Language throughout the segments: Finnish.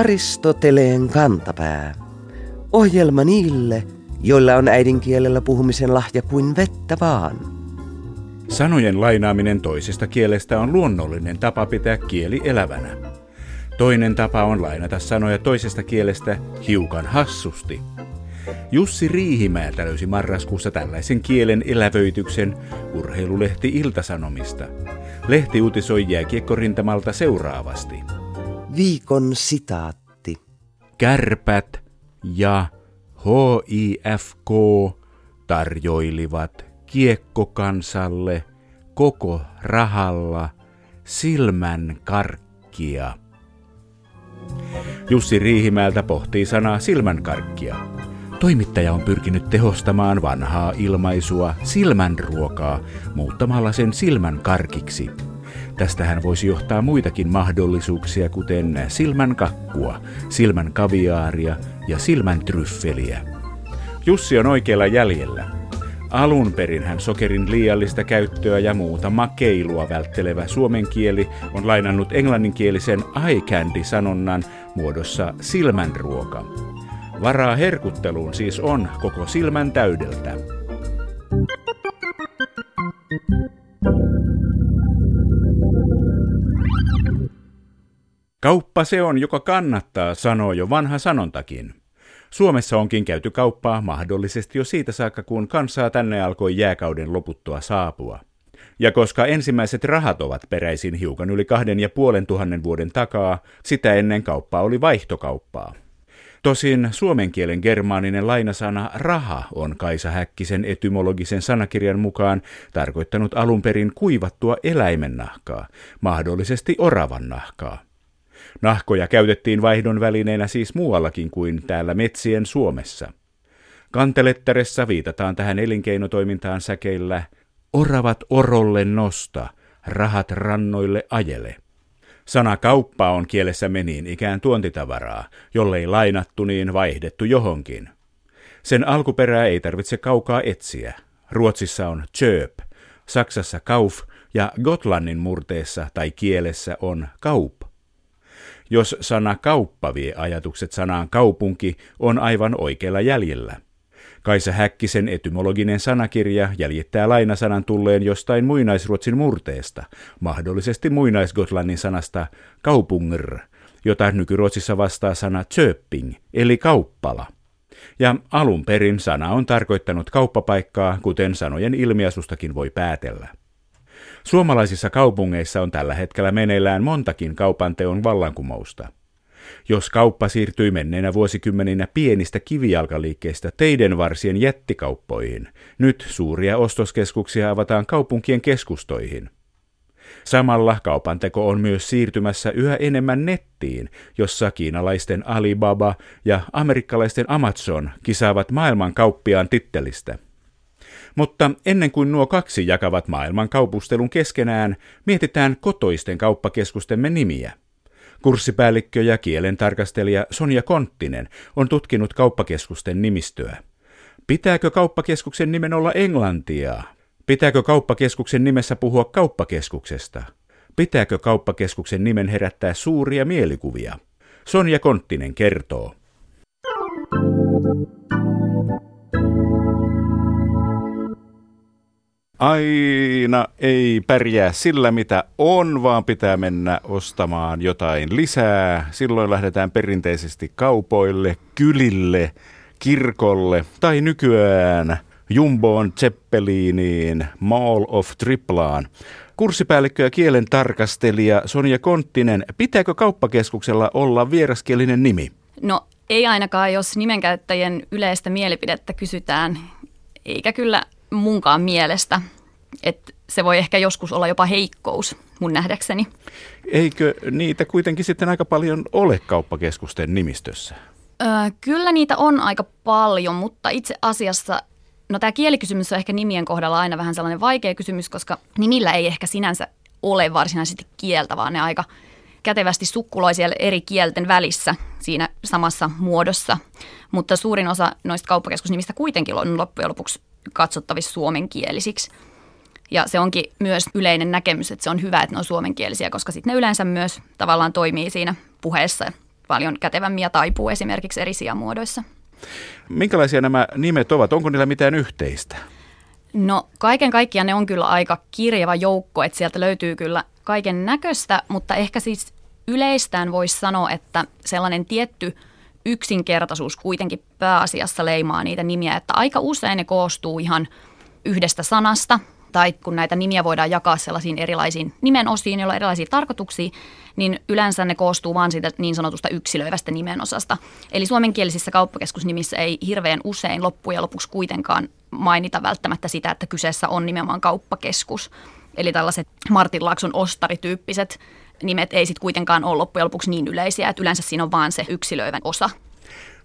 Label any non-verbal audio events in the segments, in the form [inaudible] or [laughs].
Aristoteleen kantapää. Ohjelma niille, joilla on äidinkielellä puhumisen lahja kuin vettä vaan. Sanojen lainaaminen toisesta kielestä on luonnollinen tapa pitää kieli elävänä. Toinen tapa on lainata sanoja toisesta kielestä hiukan hassusti. Jussi Riihimäeltä löysi marraskuussa tällaisen kielen elävöityksen urheilulehti Iltasanomista. Lehti uutisoi jääkiekkorintamalta seuraavasti. Viikon sitaatti. Kärpät ja HIFK tarjoilivat kiekkokansalle koko rahalla silmän karkkia. Jussi Riihimäeltä pohtii sanaa silmänkarkkia. Toimittaja on pyrkinyt tehostamaan vanhaa ilmaisua silmänruokaa muuttamalla sen silmän karkiksi. Tästähän voisi johtaa muitakin mahdollisuuksia, kuten silmän kakkua, silmän kaviaaria ja silmän tryffeliä. Jussi on oikealla jäljellä. Alun perin hän sokerin liiallista käyttöä ja muuta makeilua välttelevä suomen kieli on lainannut englanninkielisen eye candy-sanonnan muodossa silmänruoka. Varaa herkutteluun siis on koko silmän täydeltä. Kauppa se on, joka kannattaa, sanoo jo vanha sanontakin. Suomessa onkin käyty kauppaa mahdollisesti jo siitä saakka, kun kansaa tänne alkoi jääkauden loputtua saapua. Ja koska ensimmäiset rahat ovat peräisin hiukan yli kahden ja puolen tuhannen vuoden takaa, sitä ennen kauppaa oli vaihtokauppaa. Tosin suomen kielen germaaninen lainasana raha on Kaisa Häkkisen etymologisen sanakirjan mukaan tarkoittanut alun perin kuivattua eläimen nahkaa, mahdollisesti oravan nahkaa. Nahkoja käytettiin vaihdon välineenä siis muuallakin kuin täällä metsien Suomessa. Kantelettaressa viitataan tähän elinkeinotoimintaan säkeillä oravat orolle nosta, rahat rannoille ajele. Sana kauppa on kielessä niin ikään tuontitavaraa, jollei lainattu niin vaihdettu johonkin. Sen alkuperää ei tarvitse kaukaa etsiä. Ruotsissa on köp, Saksassa kauf ja Gotlannin murteessa tai kielessä on kaup. Jos sana kauppa vie ajatukset sanaan kaupunki, on aivan oikealla jäljellä. Kaisa Häkkisen etymologinen sanakirja jäljittää lainasanan tulleen jostain muinaisruotsin murteesta, mahdollisesti muinaisgotlannin sanasta kaupungr, jota nykyruotsissa vastaa sana köping, eli kauppala. Ja alun perin sana on tarkoittanut kauppapaikkaa, kuten sanojen ilmiasustakin voi päätellä. Suomalaisissa kaupungeissa on tällä hetkellä meneillään montakin kaupanteon vallankumousta. Jos kauppa siirtyi menneinä vuosikymmeninä pienistä kivijalkaliikkeistä teiden varsien jättikauppoihin, nyt suuria ostoskeskuksia avataan kaupunkien keskustoihin. Samalla kaupanteko on myös siirtymässä yhä enemmän nettiin, jossa kiinalaisten Alibaba ja amerikkalaisten Amazon kisaavat maailman kauppiaan tittelistä – mutta ennen kuin nuo kaksi jakavat maailman kaupustelun keskenään, mietitään kotoisten kauppakeskustemme nimiä. Kurssipäällikkö ja kielentarkastelija Sonja Konttinen on tutkinut kauppakeskusten nimistöä. Pitääkö kauppakeskuksen nimen olla englantia? Pitääkö kauppakeskuksen nimessä puhua kauppakeskuksesta? Pitääkö kauppakeskuksen nimen herättää suuria mielikuvia? Sonja Konttinen kertoo. Aina ei pärjää sillä, mitä on, vaan pitää mennä ostamaan jotain lisää. Silloin lähdetään perinteisesti kaupoille, kylille, kirkolle tai nykyään Jumboon, Zeppeliniin, Mall of Triplaan. Kurssipäällikkö ja kielen tarkastelija Sonja Konttinen, pitääkö kauppakeskuksella olla vieraskielinen nimi? No ei ainakaan, jos nimenkäyttäjien yleistä mielipidettä kysytään, eikä kyllä munkaan mielestä. Että se voi ehkä joskus olla jopa heikkous mun nähdäkseni. Eikö niitä kuitenkin sitten aika paljon ole kauppakeskusten nimistössä? Öö, kyllä niitä on aika paljon, mutta itse asiassa No tämä kielikysymys on ehkä nimien kohdalla aina vähän sellainen vaikea kysymys, koska nimillä ei ehkä sinänsä ole varsinaisesti kieltä, vaan ne aika kätevästi sukkuloi siellä eri kielten välissä siinä samassa muodossa. Mutta suurin osa noista kauppakeskusnimistä kuitenkin on loppujen lopuksi katsottavissa suomenkielisiksi. Ja se onkin myös yleinen näkemys, että se on hyvä, että ne on suomenkielisiä, koska sitten ne yleensä myös tavallaan toimii siinä puheessa paljon kätevämmin taipuu esimerkiksi eri sijamuodoissa. Minkälaisia nämä nimet ovat? Onko niillä mitään yhteistä? No kaiken kaikkiaan ne on kyllä aika kirjava joukko, että sieltä löytyy kyllä kaiken näköistä, mutta ehkä siis yleistään voisi sanoa, että sellainen tietty yksinkertaisuus kuitenkin pääasiassa leimaa niitä nimiä, että aika usein ne koostuu ihan yhdestä sanasta, tai kun näitä nimiä voidaan jakaa sellaisiin erilaisiin nimenosiin, joilla on erilaisia tarkoituksia, niin yleensä ne koostuu vain siitä niin sanotusta yksilöivästä nimenosasta. Eli suomenkielisissä kauppakeskusnimissä ei hirveän usein loppujen lopuksi kuitenkaan mainita välttämättä sitä, että kyseessä on nimenomaan kauppakeskus. Eli tällaiset Martin Laakson ostarityyppiset nimet ei sitten kuitenkaan ole loppujen lopuksi niin yleisiä, että yleensä siinä on vain se yksilöivä osa.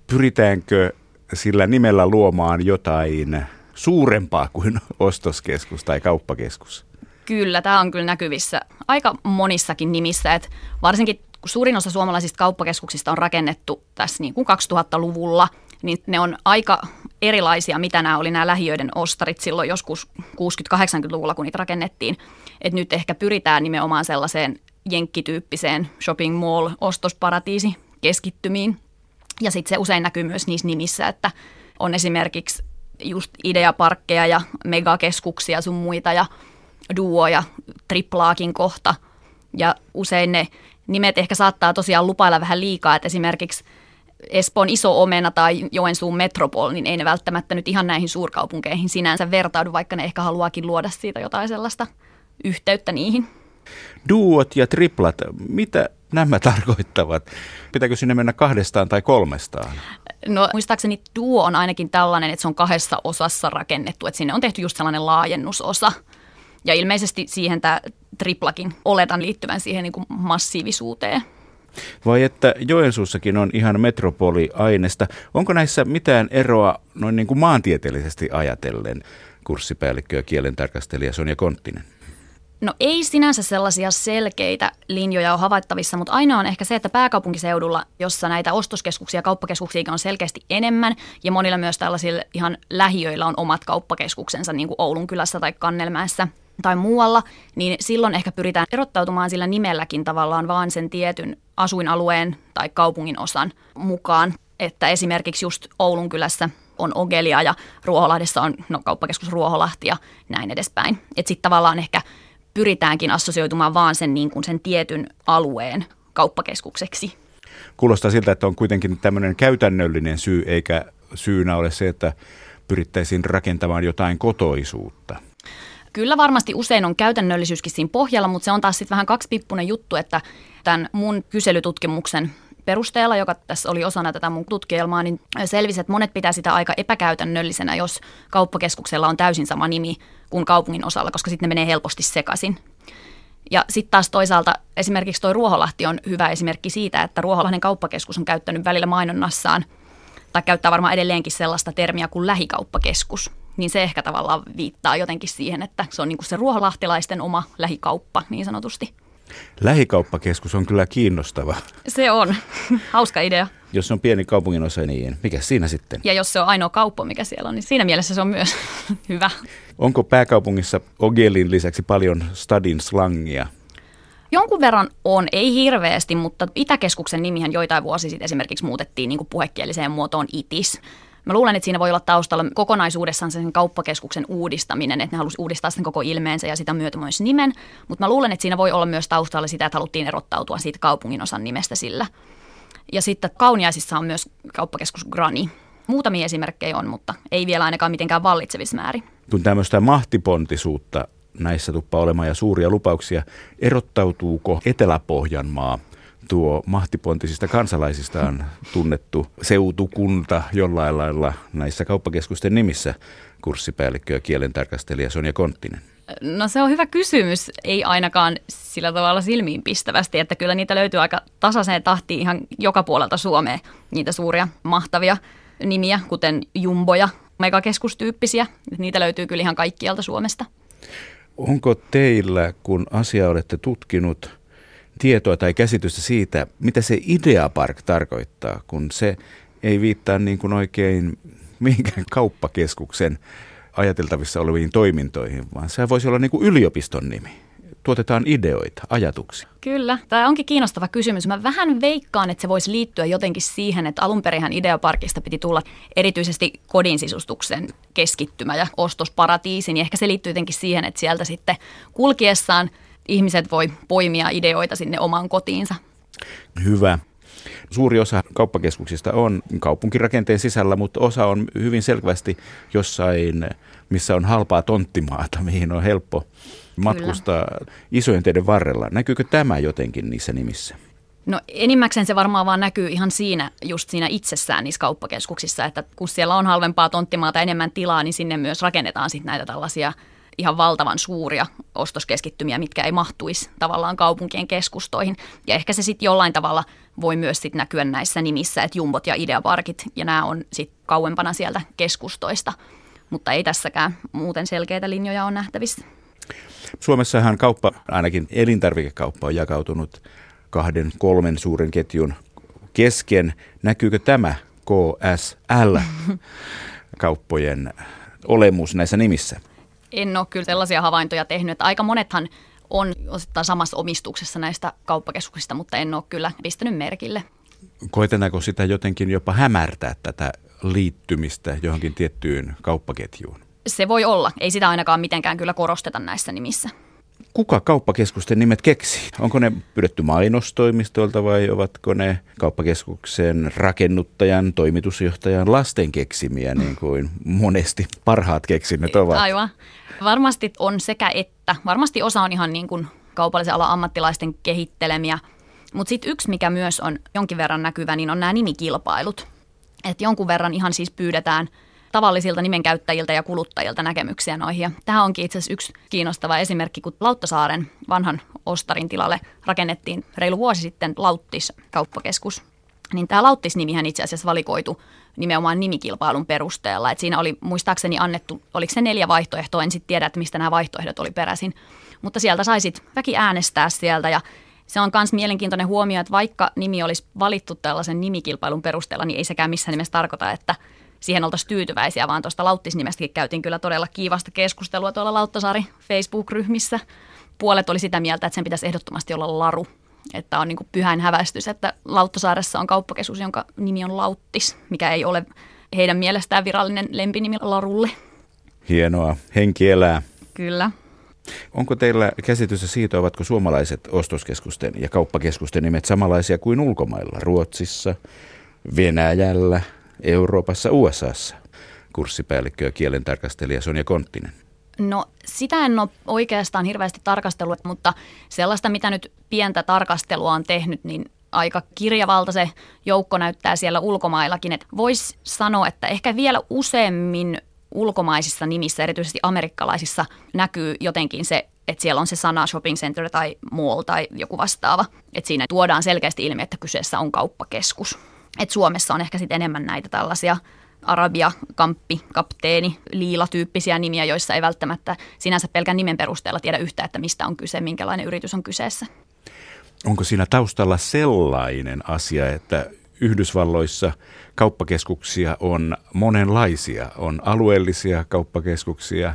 Pyritäänkö sillä nimellä luomaan jotain suurempaa kuin ostoskeskus tai kauppakeskus? Kyllä, tämä on kyllä näkyvissä aika monissakin nimissä, että varsinkin kun suurin osa suomalaisista kauppakeskuksista on rakennettu tässä niin kuin 2000-luvulla, niin ne on aika erilaisia, mitä nämä oli nämä lähiöiden ostarit silloin joskus 60-80-luvulla, kun niitä rakennettiin. Et nyt ehkä pyritään nimenomaan sellaiseen jenkkityyppiseen shopping mall ostosparatiisi keskittymiin. Ja sitten se usein näkyy myös niissä nimissä, että on esimerkiksi just ideaparkkeja ja megakeskuksia sun muita ja duo ja triplaakin kohta. Ja usein ne nimet ehkä saattaa tosiaan lupailla vähän liikaa, että esimerkiksi Espoon iso omena tai Joensuun metropol, niin ei ne välttämättä nyt ihan näihin suurkaupunkeihin sinänsä vertaudu, vaikka ne ehkä haluaakin luoda siitä jotain sellaista yhteyttä niihin. Duot ja triplat, mitä nämä [laughs] tarkoittavat? Pitääkö sinne mennä kahdestaan tai kolmestaan? No muistaakseni duo on ainakin tällainen, että se on kahdessa osassa rakennettu, että sinne on tehty just sellainen laajennusosa. Ja ilmeisesti siihen tämä triplakin oletan liittyvän siihen niin kuin massiivisuuteen. Vai että Joensuussakin on ihan metropoliainesta. Onko näissä mitään eroa noin niin kuin maantieteellisesti ajatellen, kurssipäällikkö ja kielentarkastelija Sonja Konttinen? No ei sinänsä sellaisia selkeitä linjoja ole havaittavissa, mutta ainoa on ehkä se, että pääkaupunkiseudulla, jossa näitä ostoskeskuksia ja kauppakeskuksia on selkeästi enemmän, ja monilla myös tällaisilla ihan lähiöillä on omat kauppakeskuksensa, niin kuin Oulun kylässä tai Kannelmäessä tai muualla, niin silloin ehkä pyritään erottautumaan sillä nimelläkin tavallaan vaan sen tietyn asuinalueen tai kaupungin osan mukaan. Että esimerkiksi just Oulun kylässä on Ogelia ja Ruoholahdessa on no, kauppakeskus Ruoholahti ja näin edespäin. Että sitten tavallaan ehkä pyritäänkin assosioitumaan vaan sen, niin kuin sen tietyn alueen kauppakeskukseksi. Kuulostaa siltä, että on kuitenkin tämmöinen käytännöllinen syy, eikä syynä ole se, että pyrittäisiin rakentamaan jotain kotoisuutta. Kyllä varmasti usein on käytännöllisyyskin siinä pohjalla, mutta se on taas sitten vähän kaksipippunen juttu, että tämän mun kyselytutkimuksen perusteella, joka tässä oli osana tätä mun tutkielmaa, niin selvisi, että monet pitää sitä aika epäkäytännöllisenä, jos kauppakeskuksella on täysin sama nimi kuin kaupungin osalla, koska sitten ne menee helposti sekaisin. Ja sitten taas toisaalta esimerkiksi tuo Ruoholahti on hyvä esimerkki siitä, että Ruoholahden kauppakeskus on käyttänyt välillä mainonnassaan, tai käyttää varmaan edelleenkin sellaista termiä kuin lähikauppakeskus. Niin se ehkä tavallaan viittaa jotenkin siihen, että se on niin kuin se ruoholahtilaisten oma lähikauppa niin sanotusti. Lähikauppakeskus on kyllä kiinnostava. Se on. Hauska idea. Jos se on pieni kaupungin osa, niin mikä siinä sitten? Ja jos se on ainoa kauppa, mikä siellä on, niin siinä mielessä se on myös [laughs] hyvä. Onko pääkaupungissa Ogelin lisäksi paljon stadin slangia? Jonkun verran on, ei hirveästi, mutta Itäkeskuksen nimihän joitain vuosia sitten esimerkiksi muutettiin niin kuin puhekieliseen muotoon ITIS. Mä luulen, että siinä voi olla taustalla kokonaisuudessaan sen kauppakeskuksen uudistaminen, että ne halusivat uudistaa sen koko ilmeensä ja sitä myötä myös nimen, mutta mä luulen, että siinä voi olla myös taustalla sitä, että haluttiin erottautua siitä kaupungin osan nimestä sillä. Ja sitten Kauniaisissa on myös kauppakeskus Grani. Muutamia esimerkkejä on, mutta ei vielä ainakaan mitenkään vallitsevissa määrin. Kun tämmöistä mahtipontisuutta näissä tuppaa olemaan ja suuria lupauksia, erottautuuko Etelä-Pohjanmaa tuo mahtipontisista kansalaisistaan tunnettu seutukunta jollain lailla näissä kauppakeskusten nimissä kurssipäällikkö ja kielentarkastelija Sonja Konttinen? No se on hyvä kysymys, ei ainakaan sillä tavalla silmiin pistävästi, että kyllä niitä löytyy aika tasaiseen tahtiin ihan joka puolelta Suomea, niitä suuria mahtavia nimiä, kuten jumboja, megakeskustyyppisiä, niitä löytyy kyllä ihan kaikkialta Suomesta. Onko teillä, kun asia olette tutkinut, tietoa tai käsitystä siitä, mitä se ideapark tarkoittaa, kun se ei viittaa niin kuin oikein mihinkään kauppakeskuksen ajateltavissa oleviin toimintoihin, vaan se voisi olla niin kuin yliopiston nimi. tuotetaan ideoita, ajatuksia? Kyllä, tämä onkin kiinnostava kysymys. Mä vähän veikkaan, että se voisi liittyä jotenkin siihen, että alun perinhän Ideaparkista piti tulla erityisesti kodin sisustuksen keskittymä ja ostosparatiisi, niin ehkä se liittyy jotenkin siihen, että sieltä sitten kulkiessaan ihmiset voi poimia ideoita sinne omaan kotiinsa. Hyvä. Suuri osa kauppakeskuksista on kaupunkirakenteen sisällä, mutta osa on hyvin selvästi jossain, missä on halpaa tonttimaata, mihin on helppo matkustaa Kyllä. isojen teiden varrella. Näkyykö tämä jotenkin niissä nimissä? No enimmäkseen se varmaan vaan näkyy ihan siinä, just siinä itsessään niissä kauppakeskuksissa, että kun siellä on halvempaa tonttimaata enemmän tilaa, niin sinne myös rakennetaan sitten näitä tällaisia ihan valtavan suuria ostoskeskittymiä, mitkä ei mahtuisi tavallaan kaupunkien keskustoihin. Ja ehkä se sitten jollain tavalla voi myös sit näkyä näissä nimissä, että jumbot ja ideaparkit, ja nämä on sitten kauempana sieltä keskustoista. Mutta ei tässäkään muuten selkeitä linjoja on nähtävissä. Suomessahan kauppa, ainakin elintarvikekauppa on jakautunut kahden, kolmen suuren ketjun kesken. Näkyykö tämä KSL-kauppojen olemus näissä nimissä? En ole kyllä sellaisia havaintoja tehnyt, että aika monethan on osittain samassa omistuksessa näistä kauppakeskuksista, mutta en ole kyllä pistänyt merkille. Koetetaanko sitä jotenkin jopa hämärtää tätä liittymistä johonkin tiettyyn kauppaketjuun? Se voi olla. Ei sitä ainakaan mitenkään kyllä korosteta näissä nimissä. Kuka kauppakeskusten nimet keksi? Onko ne pyydetty mainostoimistolta vai ovatko ne kauppakeskuksen rakennuttajan, toimitusjohtajan lasten keksimiä, niin kuin monesti parhaat keksinnöt ovat? Aivan. Varmasti on sekä että. Varmasti osa on ihan niin kuin kaupallisen alan ammattilaisten kehittelemiä. Mutta sitten yksi, mikä myös on jonkin verran näkyvä, niin on nämä nimikilpailut. Että jonkun verran ihan siis pyydetään – tavallisilta nimenkäyttäjiltä ja kuluttajilta näkemyksiä noihin. Ja tämä onkin itse asiassa yksi kiinnostava esimerkki, kun Lauttasaaren vanhan Ostarin tilalle rakennettiin reilu vuosi sitten Lauttis kauppakeskus. Niin tämä Lauttis-nimihän itse asiassa valikoitu nimenomaan nimikilpailun perusteella. Et siinä oli muistaakseni annettu, oliko se neljä vaihtoehtoa, en sitten tiedä, että mistä nämä vaihtoehdot oli peräisin. Mutta sieltä saisit väki äänestää sieltä ja se on myös mielenkiintoinen huomio, että vaikka nimi olisi valittu tällaisen nimikilpailun perusteella, niin ei sekään missään nimessä tarkoita, että siihen oltaisiin tyytyväisiä, vaan tuosta Lauttisnimestäkin käytiin kyllä todella kiivasta keskustelua tuolla Lauttasaari Facebook-ryhmissä. Puolet oli sitä mieltä, että sen pitäisi ehdottomasti olla Laru, että on niin kuin pyhän häväistys, että Lauttasaaressa on kauppakeskus, jonka nimi on Lauttis, mikä ei ole heidän mielestään virallinen lempinimi Larulle. Hienoa, henki elää. Kyllä. Onko teillä käsitystä siitä, ovatko suomalaiset ostoskeskusten ja kauppakeskusten nimet samanlaisia kuin ulkomailla, Ruotsissa, Venäjällä, Euroopassa, USAssa? Kurssipäällikkö ja kielentarkastelija Sonja Konttinen. No sitä en ole oikeastaan hirveästi tarkastellut, mutta sellaista, mitä nyt pientä tarkastelua on tehnyt, niin aika kirjavalta se joukko näyttää siellä ulkomaillakin. Voisi sanoa, että ehkä vielä useammin ulkomaisissa nimissä, erityisesti amerikkalaisissa, näkyy jotenkin se, että siellä on se sana shopping center tai mall tai joku vastaava. Että siinä tuodaan selkeästi ilmi, että kyseessä on kauppakeskus. Et Suomessa on ehkä sitten enemmän näitä tällaisia Arabia, Kamppi, Kapteeni, Liila-tyyppisiä nimiä, joissa ei välttämättä sinänsä pelkän nimen perusteella tiedä yhtä, että mistä on kyse, minkälainen yritys on kyseessä. Onko siinä taustalla sellainen asia, että Yhdysvalloissa kauppakeskuksia on monenlaisia. On alueellisia kauppakeskuksia,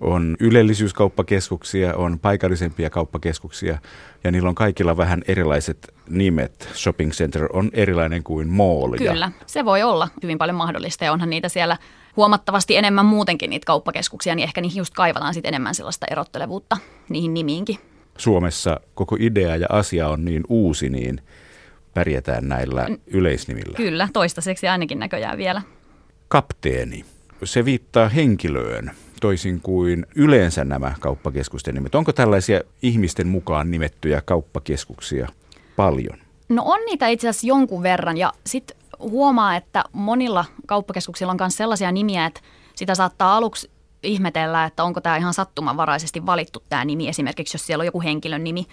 on ylellisyyskauppakeskuksia, on paikallisempia kauppakeskuksia ja niillä on kaikilla vähän erilaiset nimet. Shopping center on erilainen kuin mall. Kyllä, se voi olla hyvin paljon mahdollista ja onhan niitä siellä huomattavasti enemmän muutenkin niitä kauppakeskuksia, niin ehkä niihin just kaivataan sitten enemmän sellaista erottelevuutta niihin nimiinkin. Suomessa koko idea ja asia on niin uusi, niin pärjätään näillä yleisnimillä. Kyllä, toistaiseksi ainakin näköjään vielä. Kapteeni. Se viittaa henkilöön toisin kuin yleensä nämä kauppakeskusten nimet. Onko tällaisia ihmisten mukaan nimettyjä kauppakeskuksia paljon? No on niitä itse asiassa jonkun verran ja sitten huomaa, että monilla kauppakeskuksilla on myös sellaisia nimiä, että sitä saattaa aluksi ihmetellä, että onko tämä ihan sattumanvaraisesti valittu tämä nimi, esimerkiksi jos siellä on joku henkilön nimi.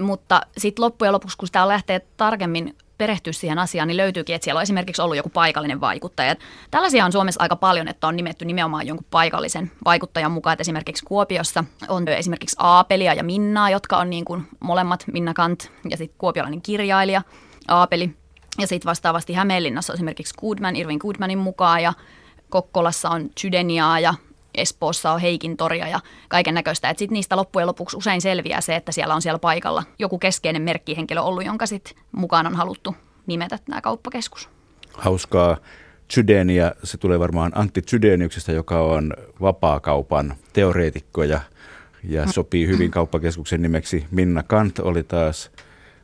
Mutta sitten loppujen lopuksi, kun sitä lähtee tarkemmin perehtyä siihen asiaan, niin löytyykin, että siellä on esimerkiksi ollut joku paikallinen vaikuttaja. Tällaisia on Suomessa aika paljon, että on nimetty nimenomaan jonkun paikallisen vaikuttajan mukaan. Että esimerkiksi Kuopiossa on esimerkiksi Aapelia ja Minnaa, jotka on niin kuin molemmat Minna Kant ja sitten kuopiolainen kirjailija Aapeli. Ja sitten vastaavasti Hämeenlinnassa on esimerkiksi Goodman, Irvin Goodmanin mukaan ja Kokkolassa on Chydeniaa ja Espoossa on Heikin toria ja kaiken näköistä. Että sitten niistä loppujen lopuksi usein selviää se, että siellä on siellä paikalla joku keskeinen merkkihenkilö ollut, jonka sitten mukaan on haluttu nimetä tämä kauppakeskus. Hauskaa. Zydenia, se tulee varmaan Antti Zydeniuksesta, joka on vapaakaupan teoreetikko ja, ja sopii hyvin kauppakeskuksen nimeksi. Minna Kant oli taas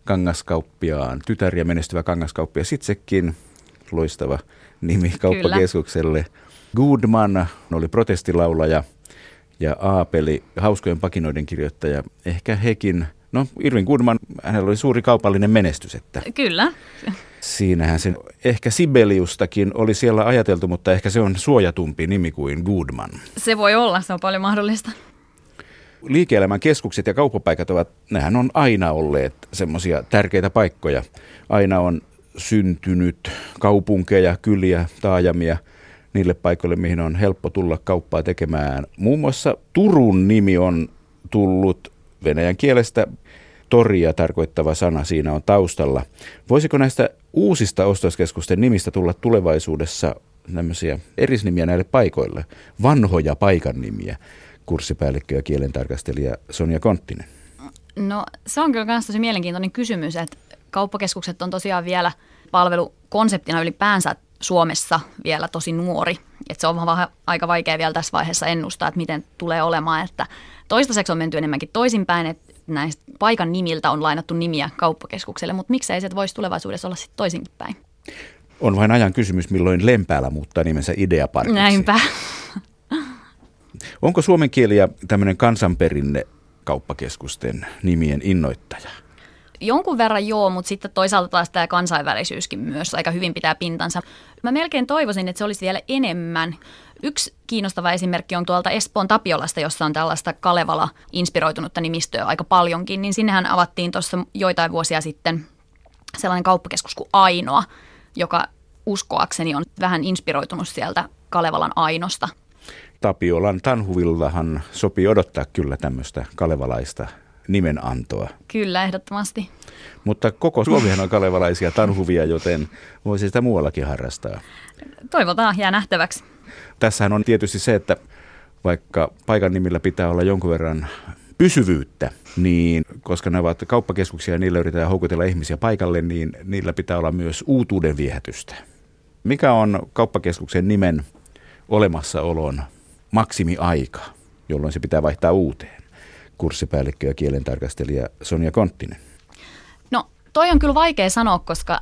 kangaskauppiaan tytär ja menestyvä kangaskauppia Sitsekin, loistava nimi kauppakeskukselle. Kyllä. Goodman oli protestilaulaja ja Aapeli hauskojen pakinoiden kirjoittaja. Ehkä hekin, no Irvin Goodman, hänellä oli suuri kaupallinen menestys. Että Kyllä. Siinähän sen, ehkä Sibeliustakin oli siellä ajateltu, mutta ehkä se on suojatumpi nimi kuin Goodman. Se voi olla, se on paljon mahdollista. Liike-elämän keskukset ja kauppapaikat ovat, nehän on aina olleet semmoisia tärkeitä paikkoja. Aina on syntynyt kaupunkeja, kyliä, taajamia niille paikoille, mihin on helppo tulla kauppaa tekemään. Muun muassa Turun nimi on tullut venäjän kielestä toria tarkoittava sana siinä on taustalla. Voisiko näistä uusista ostoskeskusten nimistä tulla tulevaisuudessa tämmöisiä erisnimiä näille paikoille, vanhoja paikan nimiä, kurssipäällikkö ja kielentarkastelija Sonja Konttinen? No se on kyllä myös tosi mielenkiintoinen kysymys, että kauppakeskukset on tosiaan vielä palvelukonseptina ylipäänsä Suomessa vielä tosi nuori. Et se on vähän aika vaikea vielä tässä vaiheessa ennustaa, että miten tulee olemaan. Että toistaiseksi on menty enemmänkin toisinpäin, että näistä paikan nimiltä on lainattu nimiä kauppakeskukselle, mutta miksei se voisi tulevaisuudessa olla sitten toisinkin päin? On vain ajan kysymys, milloin Lempäällä muuttaa nimensä Ideaparkiksi. Näinpä. Onko suomen kieli ja tämmöinen kansanperinne kauppakeskusten nimien innoittaja? Jonkun verran joo, mutta sitten toisaalta taas tämä kansainvälisyyskin myös aika hyvin pitää pintansa. Mä melkein toivoisin, että se olisi vielä enemmän. Yksi kiinnostava esimerkki on tuolta Espoon Tapiolasta, jossa on tällaista Kalevala-inspiroitunutta nimistöä aika paljonkin, niin sinnehän avattiin tuossa joitain vuosia sitten sellainen kauppakeskus kuin Ainoa, joka uskoakseni on vähän inspiroitunut sieltä Kalevalan Ainosta. Tapiolan Tanhuvillahan sopii odottaa kyllä tämmöistä kalevalaista nimenantoa. Kyllä, ehdottomasti. Mutta koko Suomihan on kalevalaisia tanhuvia, joten voisi sitä muuallakin harrastaa. Toivotaan, jää nähtäväksi. Tässähän on tietysti se, että vaikka paikan nimillä pitää olla jonkun verran pysyvyyttä, niin koska ne ovat kauppakeskuksia ja niillä yritetään houkutella ihmisiä paikalle, niin niillä pitää olla myös uutuuden viehätystä. Mikä on kauppakeskuksen nimen olemassaolon maksimiaika, jolloin se pitää vaihtaa uuteen? Kurssipäällikkö ja kielentarkastelija Sonja Konttinen. No toi on kyllä vaikea sanoa, koska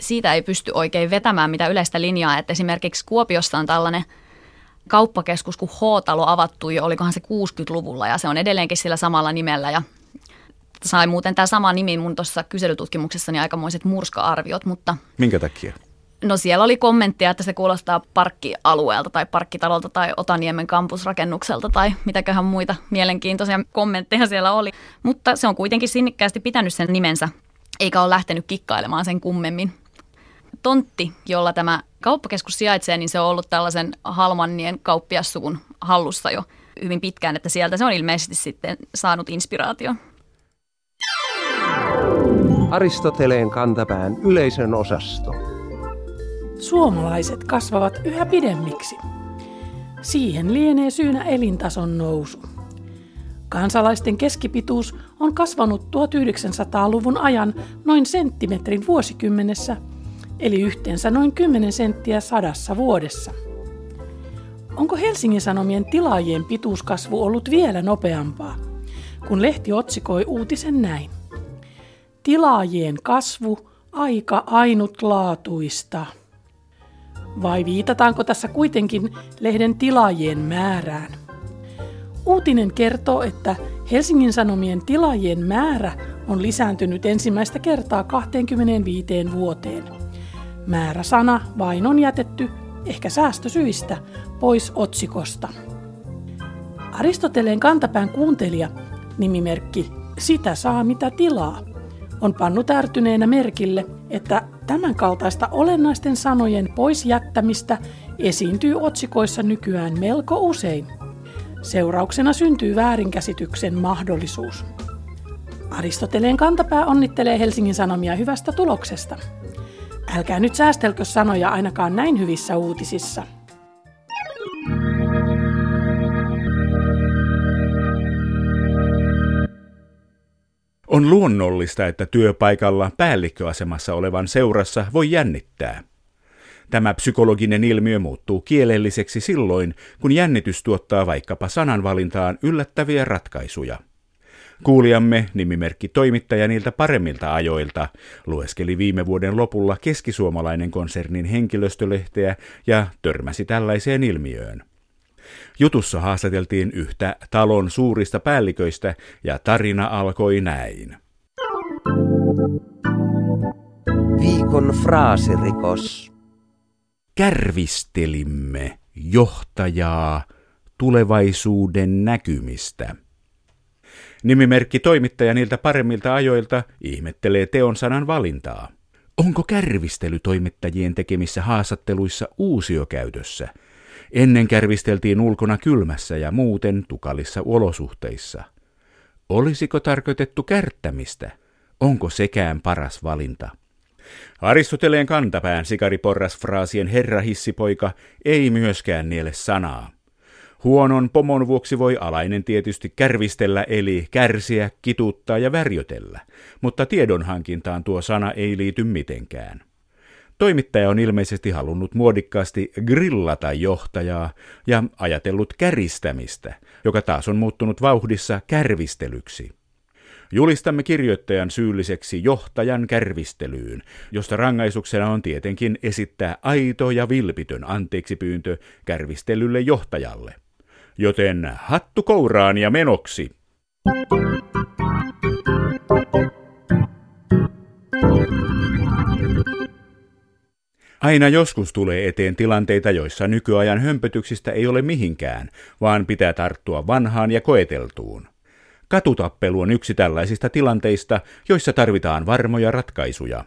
siitä ei pysty oikein vetämään mitä yleistä linjaa. Että esimerkiksi Kuopiossa on tällainen kauppakeskus kuin H-talo avattu jo, olikohan se 60-luvulla ja se on edelleenkin sillä samalla nimellä ja sai muuten tämä sama nimi mun tuossa kyselytutkimuksessani aikamoiset murska-arviot, mutta... Minkä takia? No siellä oli kommenttia, että se kuulostaa parkkialueelta tai parkkitalolta tai Otaniemen kampusrakennukselta tai mitäköhän muita mielenkiintoisia kommentteja siellä oli. Mutta se on kuitenkin sinnikkäästi pitänyt sen nimensä, eikä ole lähtenyt kikkailemaan sen kummemmin tontti, jolla tämä kauppakeskus sijaitsee, niin se on ollut tällaisen Halmannien kauppiassuvun hallussa jo hyvin pitkään, että sieltä se on ilmeisesti sitten saanut inspiraatio. Aristoteleen kantapään yleisön osasto. Suomalaiset kasvavat yhä pidemmiksi. Siihen lienee syynä elintason nousu. Kansalaisten keskipituus on kasvanut 1900-luvun ajan noin senttimetrin vuosikymmenessä – eli yhteensä noin 10 senttiä sadassa vuodessa. Onko Helsingin Sanomien tilaajien pituuskasvu ollut vielä nopeampaa, kun lehti otsikoi uutisen näin? Tilaajien kasvu aika ainutlaatuista. Vai viitataanko tässä kuitenkin lehden tilaajien määrään? Uutinen kertoo, että Helsingin Sanomien tilaajien määrä on lisääntynyt ensimmäistä kertaa 25 vuoteen – Määräsana vain on jätetty, ehkä säästösyistä, pois otsikosta. Aristoteleen kantapään kuuntelija, nimimerkki Sitä saa mitä tilaa, on pannut ärtyneenä merkille, että tämänkaltaista olennaisten sanojen pois jättämistä esiintyy otsikoissa nykyään melko usein. Seurauksena syntyy väärinkäsityksen mahdollisuus. Aristoteleen kantapää onnittelee Helsingin Sanomia hyvästä tuloksesta. Älkää nyt säästelkö sanoja ainakaan näin hyvissä uutisissa. On luonnollista, että työpaikalla päällikköasemassa olevan seurassa voi jännittää. Tämä psykologinen ilmiö muuttuu kielelliseksi silloin, kun jännitys tuottaa vaikkapa sananvalintaan yllättäviä ratkaisuja. Kuulijamme, nimimerkki toimittaja niiltä paremmilta ajoilta, lueskeli viime vuoden lopulla keskisuomalainen konsernin henkilöstölehteä ja törmäsi tällaiseen ilmiöön. Jutussa haastateltiin yhtä talon suurista päälliköistä ja tarina alkoi näin. Viikon fraasirikos. Kärvistelimme johtajaa tulevaisuuden näkymistä. Nimimerkki toimittaja niiltä paremmilta ajoilta ihmettelee teon sanan valintaa. Onko kärvistely toimittajien tekemissä haastatteluissa uusiokäytössä? Ennen kärvisteltiin ulkona kylmässä ja muuten tukalissa olosuhteissa. Olisiko tarkoitettu kärttämistä? Onko sekään paras valinta? Aristoteleen kantapään sikariporrasfraasien herra hissipoika ei myöskään niele sanaa. Huonon pomon vuoksi voi alainen tietysti kärvistellä eli kärsiä, kituttaa ja värjötellä, mutta tiedonhankintaan tuo sana ei liity mitenkään. Toimittaja on ilmeisesti halunnut muodikkaasti grillata johtajaa ja ajatellut käristämistä, joka taas on muuttunut vauhdissa kärvistelyksi. Julistamme kirjoittajan syylliseksi johtajan kärvistelyyn, josta rangaistuksena on tietenkin esittää aito ja vilpitön anteeksipyyntö kärvistelylle johtajalle. Joten hattu kouraan ja menoksi. Aina joskus tulee eteen tilanteita, joissa nykyajan hömpötyksistä ei ole mihinkään, vaan pitää tarttua vanhaan ja koeteltuun. Katutappelu on yksi tällaisista tilanteista, joissa tarvitaan varmoja ratkaisuja.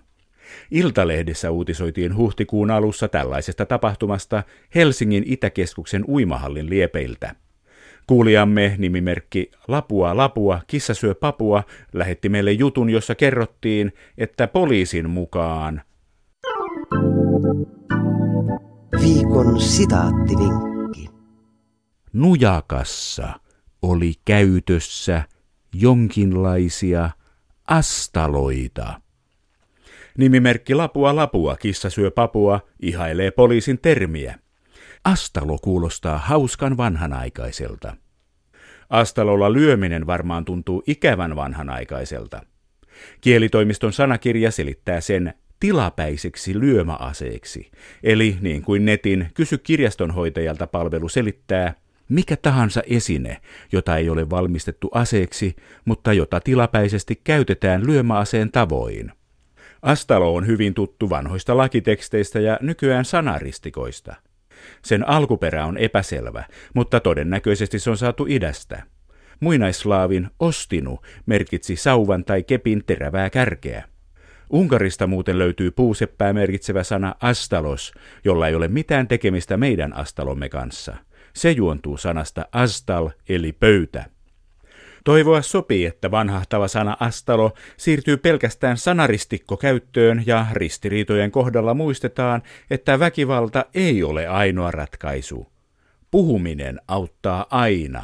Iltalehdessä uutisoitiin huhtikuun alussa tällaisesta tapahtumasta Helsingin Itäkeskuksen uimahallin liepeiltä. Kuulijamme nimimerkki Lapua Lapua, kissa syö papua, lähetti meille jutun, jossa kerrottiin, että poliisin mukaan Viikon sitaattivinkki. Nujakassa oli käytössä jonkinlaisia astaloita. Nimimerkki Lapua Lapua, kissa syö papua, ihailee poliisin termiä. Astalo kuulostaa hauskan vanhanaikaiselta. Astalolla lyöminen varmaan tuntuu ikävän vanhanaikaiselta. Kielitoimiston sanakirja selittää sen tilapäiseksi lyömäaseeksi, eli niin kuin netin kysy kirjastonhoitajalta palvelu selittää, mikä tahansa esine, jota ei ole valmistettu aseeksi, mutta jota tilapäisesti käytetään lyömäaseen tavoin. Astalo on hyvin tuttu vanhoista lakiteksteistä ja nykyään sanaristikoista. Sen alkuperä on epäselvä, mutta todennäköisesti se on saatu idästä. Muinaislaavin ostinu merkitsi sauvan tai kepin terävää kärkeä. Unkarista muuten löytyy puuseppää merkitsevä sana astalos, jolla ei ole mitään tekemistä meidän astalomme kanssa. Se juontuu sanasta astal eli pöytä. Toivoa sopii, että vanhahtava sana astalo siirtyy pelkästään sanaristikko käyttöön ja ristiriitojen kohdalla muistetaan, että väkivalta ei ole ainoa ratkaisu. Puhuminen auttaa aina.